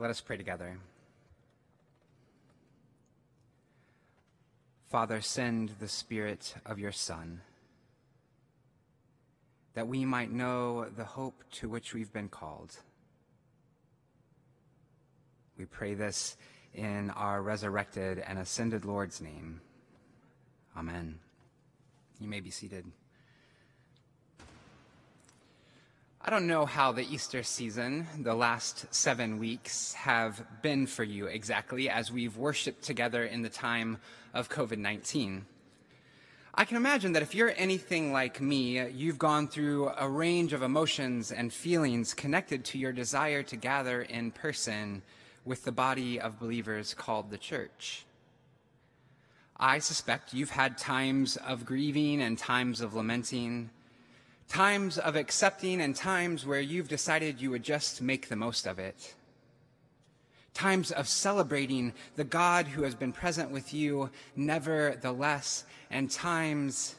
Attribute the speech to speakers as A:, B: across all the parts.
A: Let us pray together. Father, send the Spirit of your Son, that we might know the hope to which we've been called. We pray this in our resurrected and ascended Lord's name. Amen. You may be seated. I don't know how the Easter season, the last seven weeks, have been for you exactly as we've worshiped together in the time of COVID 19. I can imagine that if you're anything like me, you've gone through a range of emotions and feelings connected to your desire to gather in person with the body of believers called the church. I suspect you've had times of grieving and times of lamenting times of accepting and times where you've decided you would just make the most of it. Times of celebrating the God who has been present with you nevertheless, and times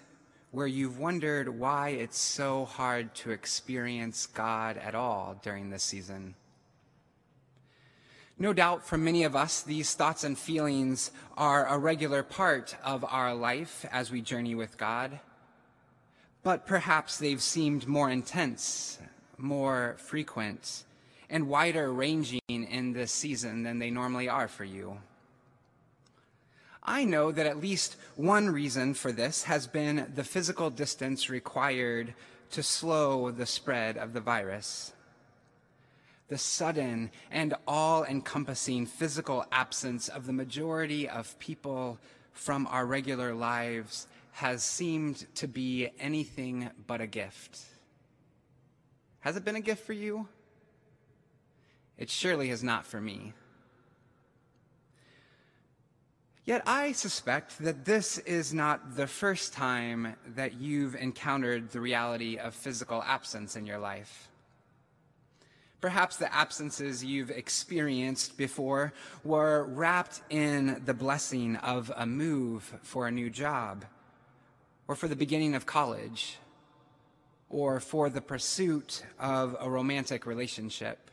A: where you've wondered why it's so hard to experience God at all during this season. No doubt for many of us, these thoughts and feelings are a regular part of our life as we journey with God but perhaps they've seemed more intense, more frequent, and wider ranging in this season than they normally are for you. I know that at least one reason for this has been the physical distance required to slow the spread of the virus. The sudden and all encompassing physical absence of the majority of people from our regular lives has seemed to be anything but a gift. Has it been a gift for you? It surely is not for me. Yet I suspect that this is not the first time that you've encountered the reality of physical absence in your life. Perhaps the absences you've experienced before were wrapped in the blessing of a move for a new job or for the beginning of college, or for the pursuit of a romantic relationship.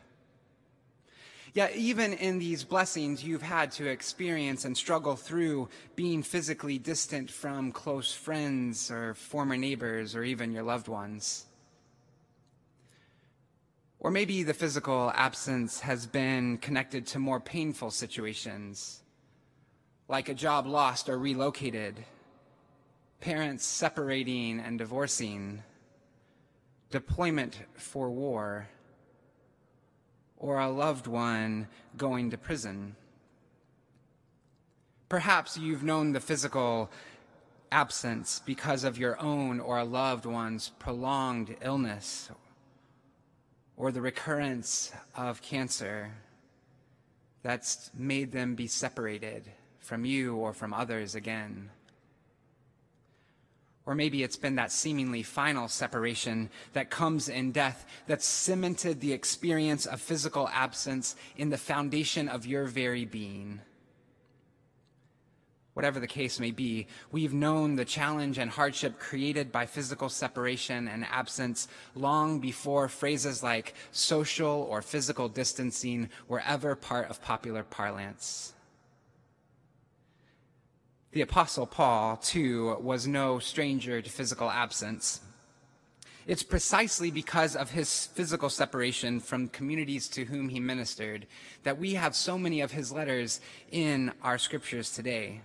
A: Yet, even in these blessings, you've had to experience and struggle through being physically distant from close friends or former neighbors or even your loved ones. Or maybe the physical absence has been connected to more painful situations, like a job lost or relocated, parents separating and divorcing, deployment for war, or a loved one going to prison. Perhaps you've known the physical absence because of your own or a loved one's prolonged illness or the recurrence of cancer that's made them be separated from you or from others again. Or maybe it's been that seemingly final separation that comes in death that cemented the experience of physical absence in the foundation of your very being. Whatever the case may be, we've known the challenge and hardship created by physical separation and absence long before phrases like social or physical distancing were ever part of popular parlance. The Apostle Paul, too, was no stranger to physical absence. It's precisely because of his physical separation from communities to whom he ministered that we have so many of his letters in our scriptures today.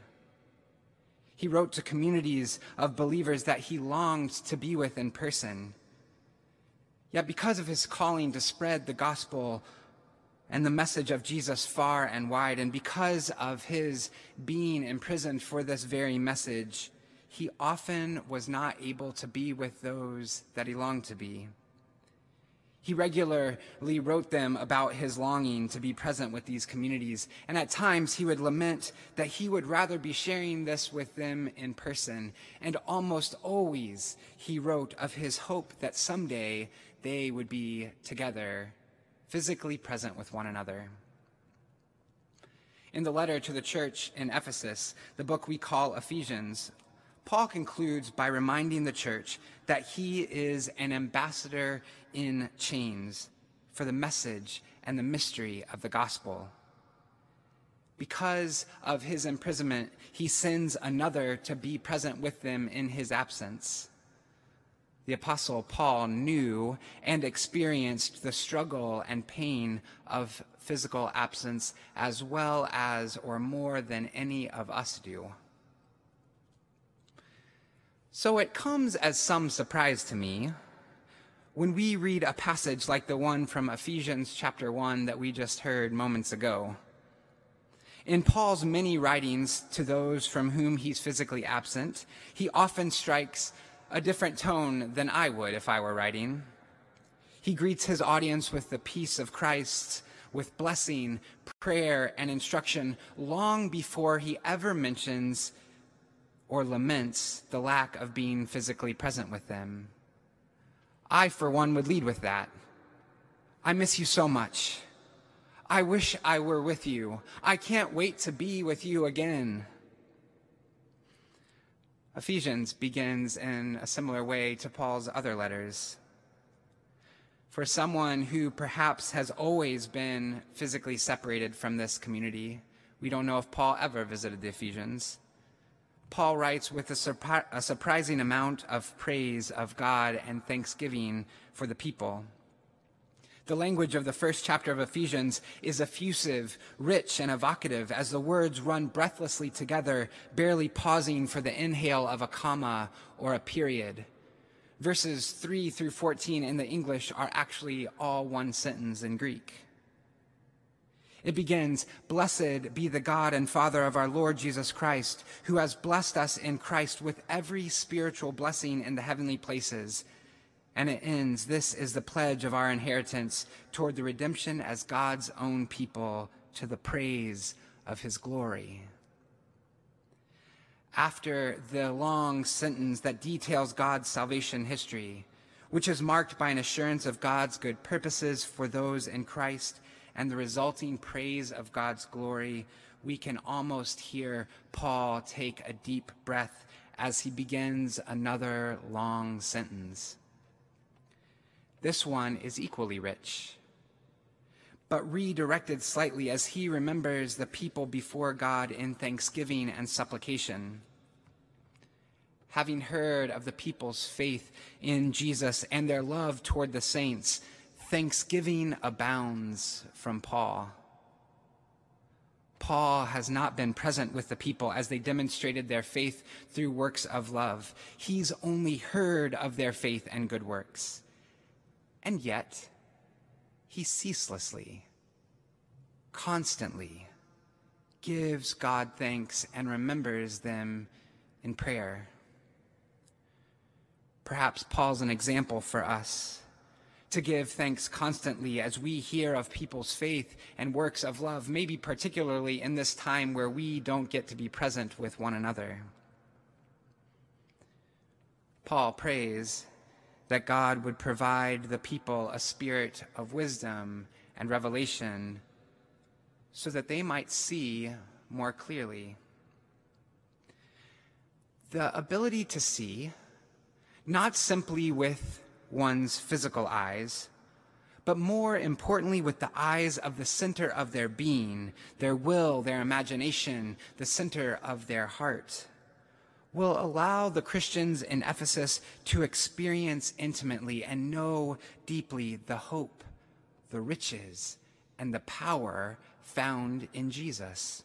A: He wrote to communities of believers that he longed to be with in person. Yet, because of his calling to spread the gospel and the message of Jesus far and wide. And because of his being imprisoned for this very message, he often was not able to be with those that he longed to be. He regularly wrote them about his longing to be present with these communities, and at times he would lament that he would rather be sharing this with them in person. And almost always he wrote of his hope that someday they would be together physically present with one another. In the letter to the church in Ephesus, the book we call Ephesians, Paul concludes by reminding the church that he is an ambassador in chains for the message and the mystery of the gospel. Because of his imprisonment, he sends another to be present with them in his absence. The Apostle Paul knew and experienced the struggle and pain of physical absence as well as or more than any of us do. So it comes as some surprise to me when we read a passage like the one from Ephesians chapter 1 that we just heard moments ago. In Paul's many writings to those from whom he's physically absent, he often strikes a different tone than I would if I were writing. He greets his audience with the peace of Christ, with blessing, prayer, and instruction long before he ever mentions or laments the lack of being physically present with them. I, for one, would lead with that. I miss you so much. I wish I were with you. I can't wait to be with you again. Ephesians begins in a similar way to Paul's other letters. For someone who perhaps has always been physically separated from this community, we don't know if Paul ever visited the Ephesians. Paul writes with a, surpri- a surprising amount of praise of God and thanksgiving for the people. The language of the first chapter of Ephesians is effusive, rich, and evocative as the words run breathlessly together, barely pausing for the inhale of a comma or a period. Verses 3 through 14 in the English are actually all one sentence in Greek. It begins, Blessed be the God and Father of our Lord Jesus Christ, who has blessed us in Christ with every spiritual blessing in the heavenly places and it ends This is the pledge of our inheritance toward the redemption as God's own people to the praise of his glory. After the long sentence that details God's salvation history, which is marked by an assurance of God's good purposes for those in Christ and the resulting praise of God's glory, we can almost hear Paul take a deep breath as he begins another long sentence. This one is equally rich, but redirected slightly as he remembers the people before God in thanksgiving and supplication. Having heard of the people's faith in Jesus and their love toward the saints, thanksgiving abounds from Paul. Paul has not been present with the people as they demonstrated their faith through works of love. He's only heard of their faith and good works. And yet, he ceaselessly, constantly gives God thanks and remembers them in prayer. Perhaps Paul's an example for us to give thanks constantly as we hear of people's faith and works of love, maybe particularly in this time where we don't get to be present with one another. Paul prays that God would provide the people a spirit of wisdom and revelation so that they might see more clearly. The ability to see, not simply with one's physical eyes, but more importantly with the eyes of the center of their being, their will, their imagination, the center of their heart will allow the Christians in Ephesus to experience intimately and know deeply the hope, the riches, and the power found in Jesus.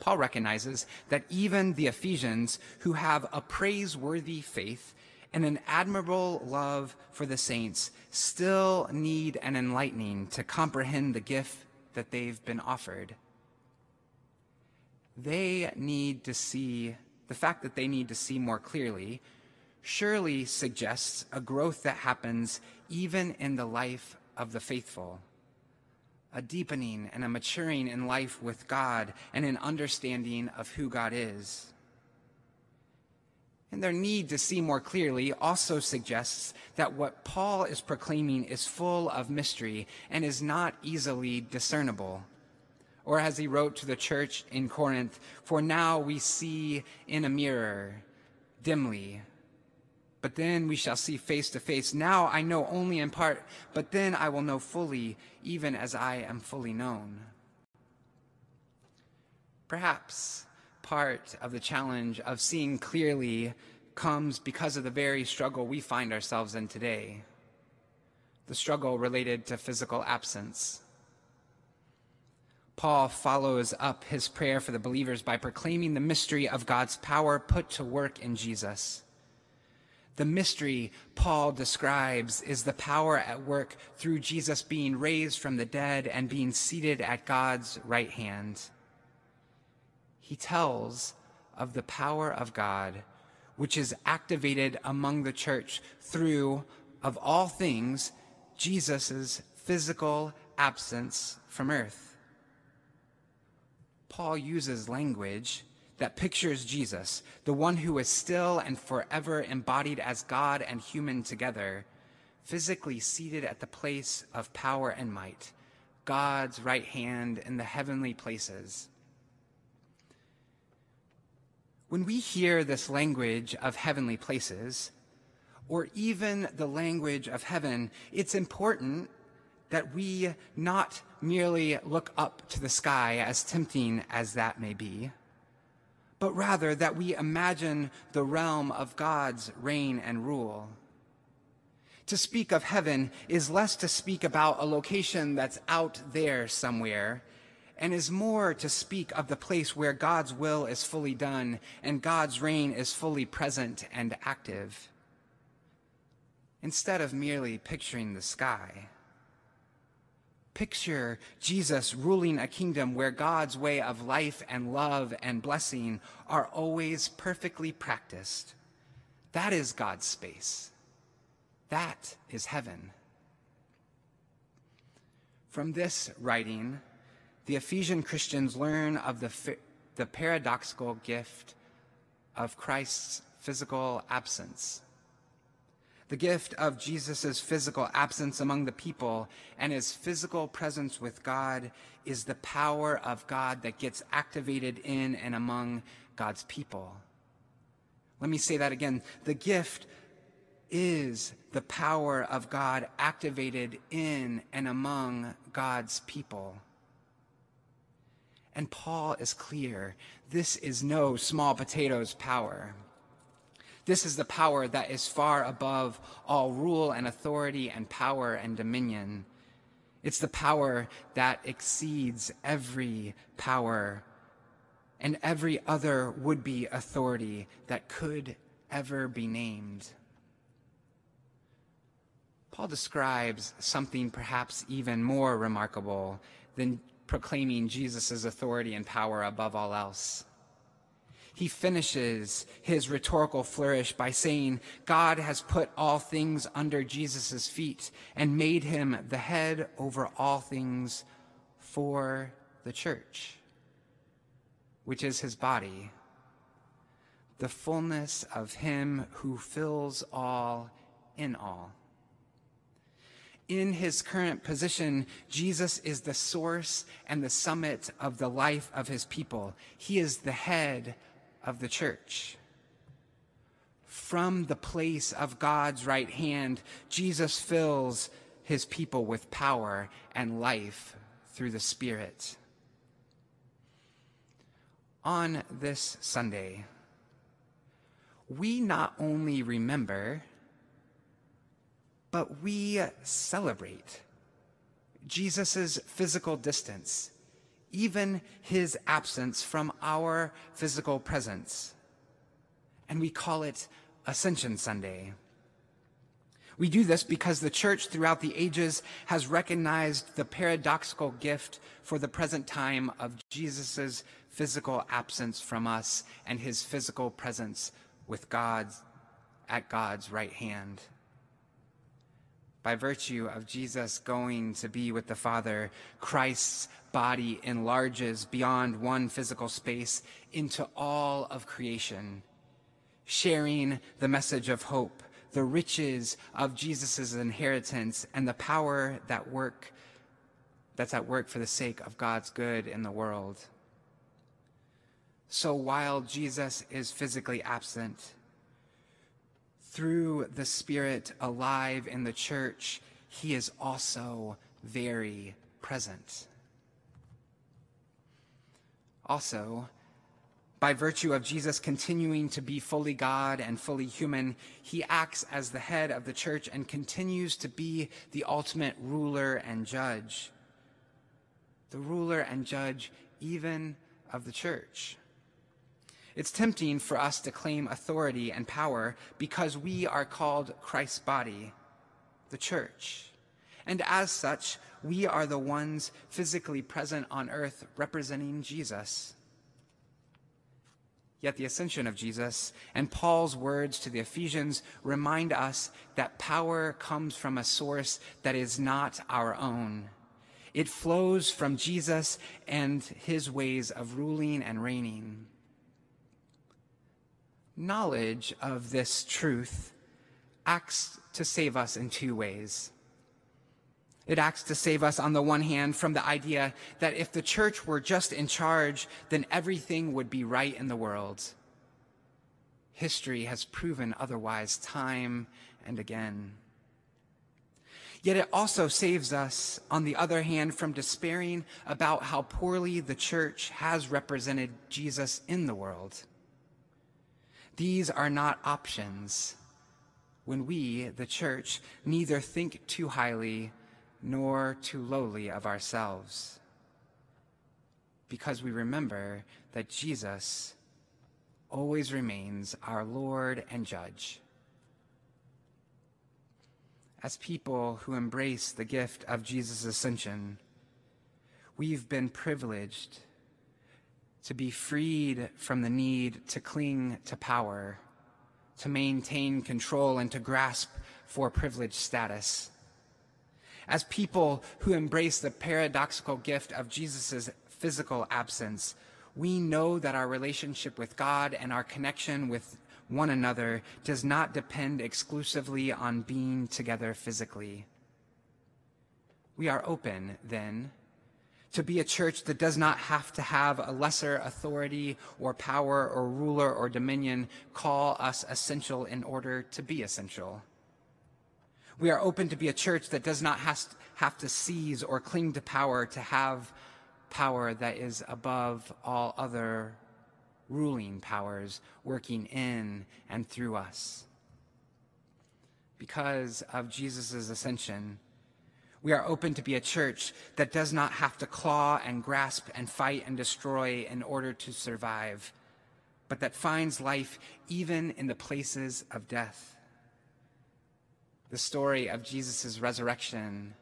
A: Paul recognizes that even the Ephesians, who have a praiseworthy faith and an admirable love for the saints, still need an enlightening to comprehend the gift that they've been offered. They need to see the fact that they need to see more clearly surely suggests a growth that happens even in the life of the faithful. A deepening and a maturing in life with God and an understanding of who God is. And their need to see more clearly also suggests that what Paul is proclaiming is full of mystery and is not easily discernible. Or as he wrote to the church in Corinth, for now we see in a mirror, dimly, But then we shall see face to face. Now I know only in part, but then I will know fully, even as I am fully known. Perhaps part of the challenge of seeing clearly comes because of the very struggle we find ourselves in today the struggle related to physical absence. Paul follows up his prayer for the believers by proclaiming the mystery of God's power put to work in Jesus. The mystery Paul describes is the power at work through Jesus being raised from the dead and being seated at God's right hand. He tells of the power of God, which is activated among the church through, of all things, Jesus' physical absence from earth. Paul uses language that pictures Jesus, the one who is still and forever embodied as God and human together, physically seated at the place of power and might, God's right hand in the heavenly places. When we hear this language of heavenly places, or even the language of heaven, it's important that we not merely look up to the sky, as tempting as that may be, but rather that we imagine the realm of God's reign and rule. To speak of heaven is less to speak about a location that's out there somewhere, and is more to speak of the place where God's will is fully done and God's reign is fully present and active instead of merely picturing the sky. Picture Jesus ruling a kingdom where God's way of life and love and blessing are always perfectly practiced. That is God's space. That is heaven. From this writing, the Ephesian Christians learn of the, the paradoxical gift of Christ's physical absence the gift of Jesus' physical absence among the people and his physical presence with God is the power of God that gets activated in and among God's people. Let me say that again. The gift is the power of God activated in and among God's people. And Paul is clear this is no small potatoes power. This is the power that is far above all rule and authority and power and dominion. It's the power that exceeds every power and every other would be authority that could ever be named. Paul describes something perhaps even more remarkable than proclaiming Jesus' authority and power above all else he finishes his rhetorical flourish by saying, God has put all things under Jesus' feet and made him the head over all things for the church, which is his body, the fullness of him who fills all in all. In his current position, Jesus is the source and the summit of the life of his people. He is the head of the church. From the place of God's right hand, Jesus fills his people with power and life through the Spirit. On this Sunday, we not only remember, but we celebrate Jesus' physical distance even his absence from our physical presence. And we call it Ascension Sunday. We do this because the church throughout the ages has recognized the paradoxical gift for the present time of Jesus' physical absence from us and his physical presence with God at God's right hand. By virtue of Jesus going to be with the Father, Christ's body enlarges beyond one physical space into all of creation, sharing the message of hope, the riches of Jesus' inheritance, and the power that work that's at work for the sake of God's good in the world. So while Jesus is physically absent, through the Spirit alive in the church, he is also very present. Also, by virtue of Jesus continuing to be fully God and fully human, he acts as the head of the church and continues to be the ultimate ruler and judge. The ruler and judge even of the church. It's tempting for us to claim authority and power because we are called Christ's body, the church. And as such, we are the ones physically present on earth representing Jesus. Yet the ascension of Jesus and Paul's words to the Ephesians remind us that power comes from a source that is not our own. It flows from Jesus and his ways of ruling and reigning. Knowledge of this truth acts to save us in two ways. It acts to save us, on the one hand, from the idea that if the church were just in charge, then everything would be right in the world. History has proven otherwise time and again. Yet it also saves us, on the other hand, from despairing about how poorly the church has represented Jesus in the world. These are not options when we, the church, neither think too highly nor too lowly of ourselves, because we remember that Jesus always remains our Lord and Judge. As people who embrace the gift of Jesus' ascension, we've been privileged to be freed from the need to cling to power, to maintain control, and to grasp for privileged status as people who embrace the paradoxical gift of Jesus' physical absence, we know that our relationship with God and our connection with one another does not depend exclusively on being together physically. We are open, then, to be a church that does not have to have a lesser authority or power or ruler or dominion call us essential in order to be essential. We are open to be a church that does not have to seize or cling to power to have power that is above all other ruling powers working in and through us. Because of Jesus' ascension, we are open to be a church that does not have to claw and grasp and fight and destroy in order to survive, but that finds life even in the places of death the story of Jesus' resurrection,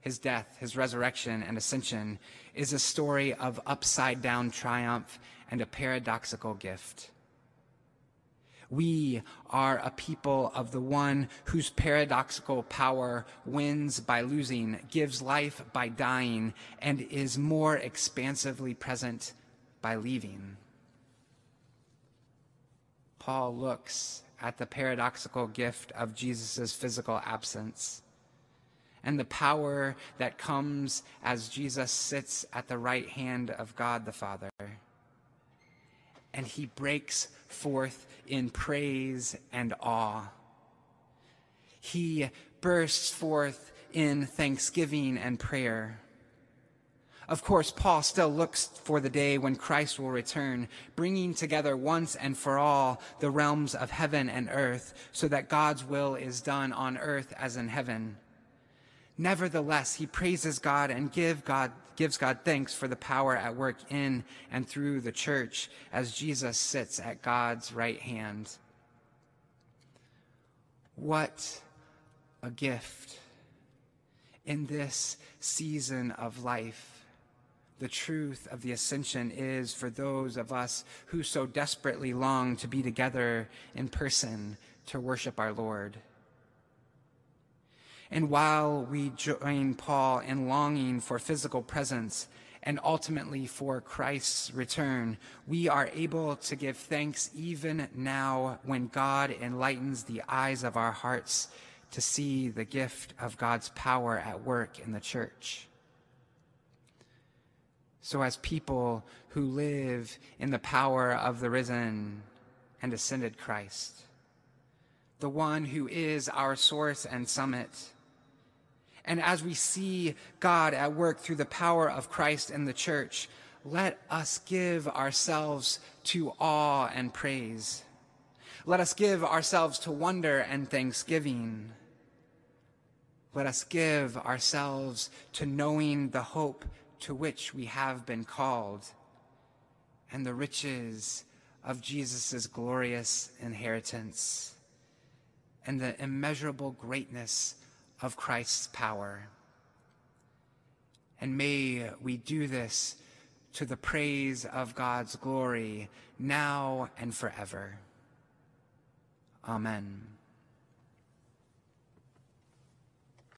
A: his death, his resurrection, and ascension is a story of upside down triumph and a paradoxical gift. We are a people of the one whose paradoxical power wins by losing, gives life by dying, and is more expansively present by leaving. Paul looks at the paradoxical gift of Jesus' physical absence and the power that comes as Jesus sits at the right hand of God the Father. And he breaks forth in praise and awe. He bursts forth in thanksgiving and prayer. Of course, Paul still looks for the day when Christ will return, bringing together once and for all the realms of heaven and earth, so that God's will is done on earth as in heaven. Nevertheless, he praises God and give God, gives God thanks for the power at work in and through the church as Jesus sits at God's right hand. What a gift in this season of life the truth of the ascension is for those of us who so desperately long to be together in person to worship our Lord. And while we join Paul in longing for physical presence and ultimately for Christ's return, we are able to give thanks even now when God enlightens the eyes of our hearts to see the gift of God's power at work in the church. So, as people who live in the power of the risen and ascended Christ, the one who is our source and summit. And as we see God at work through the power of Christ in the church, let us give ourselves to awe and praise. Let us give ourselves to wonder and thanksgiving. Let us give ourselves to knowing the hope to which we have been called and the riches of Jesus' glorious inheritance and the immeasurable greatness of Christ's power. And may we do this to the praise of God's glory now and forever. Amen.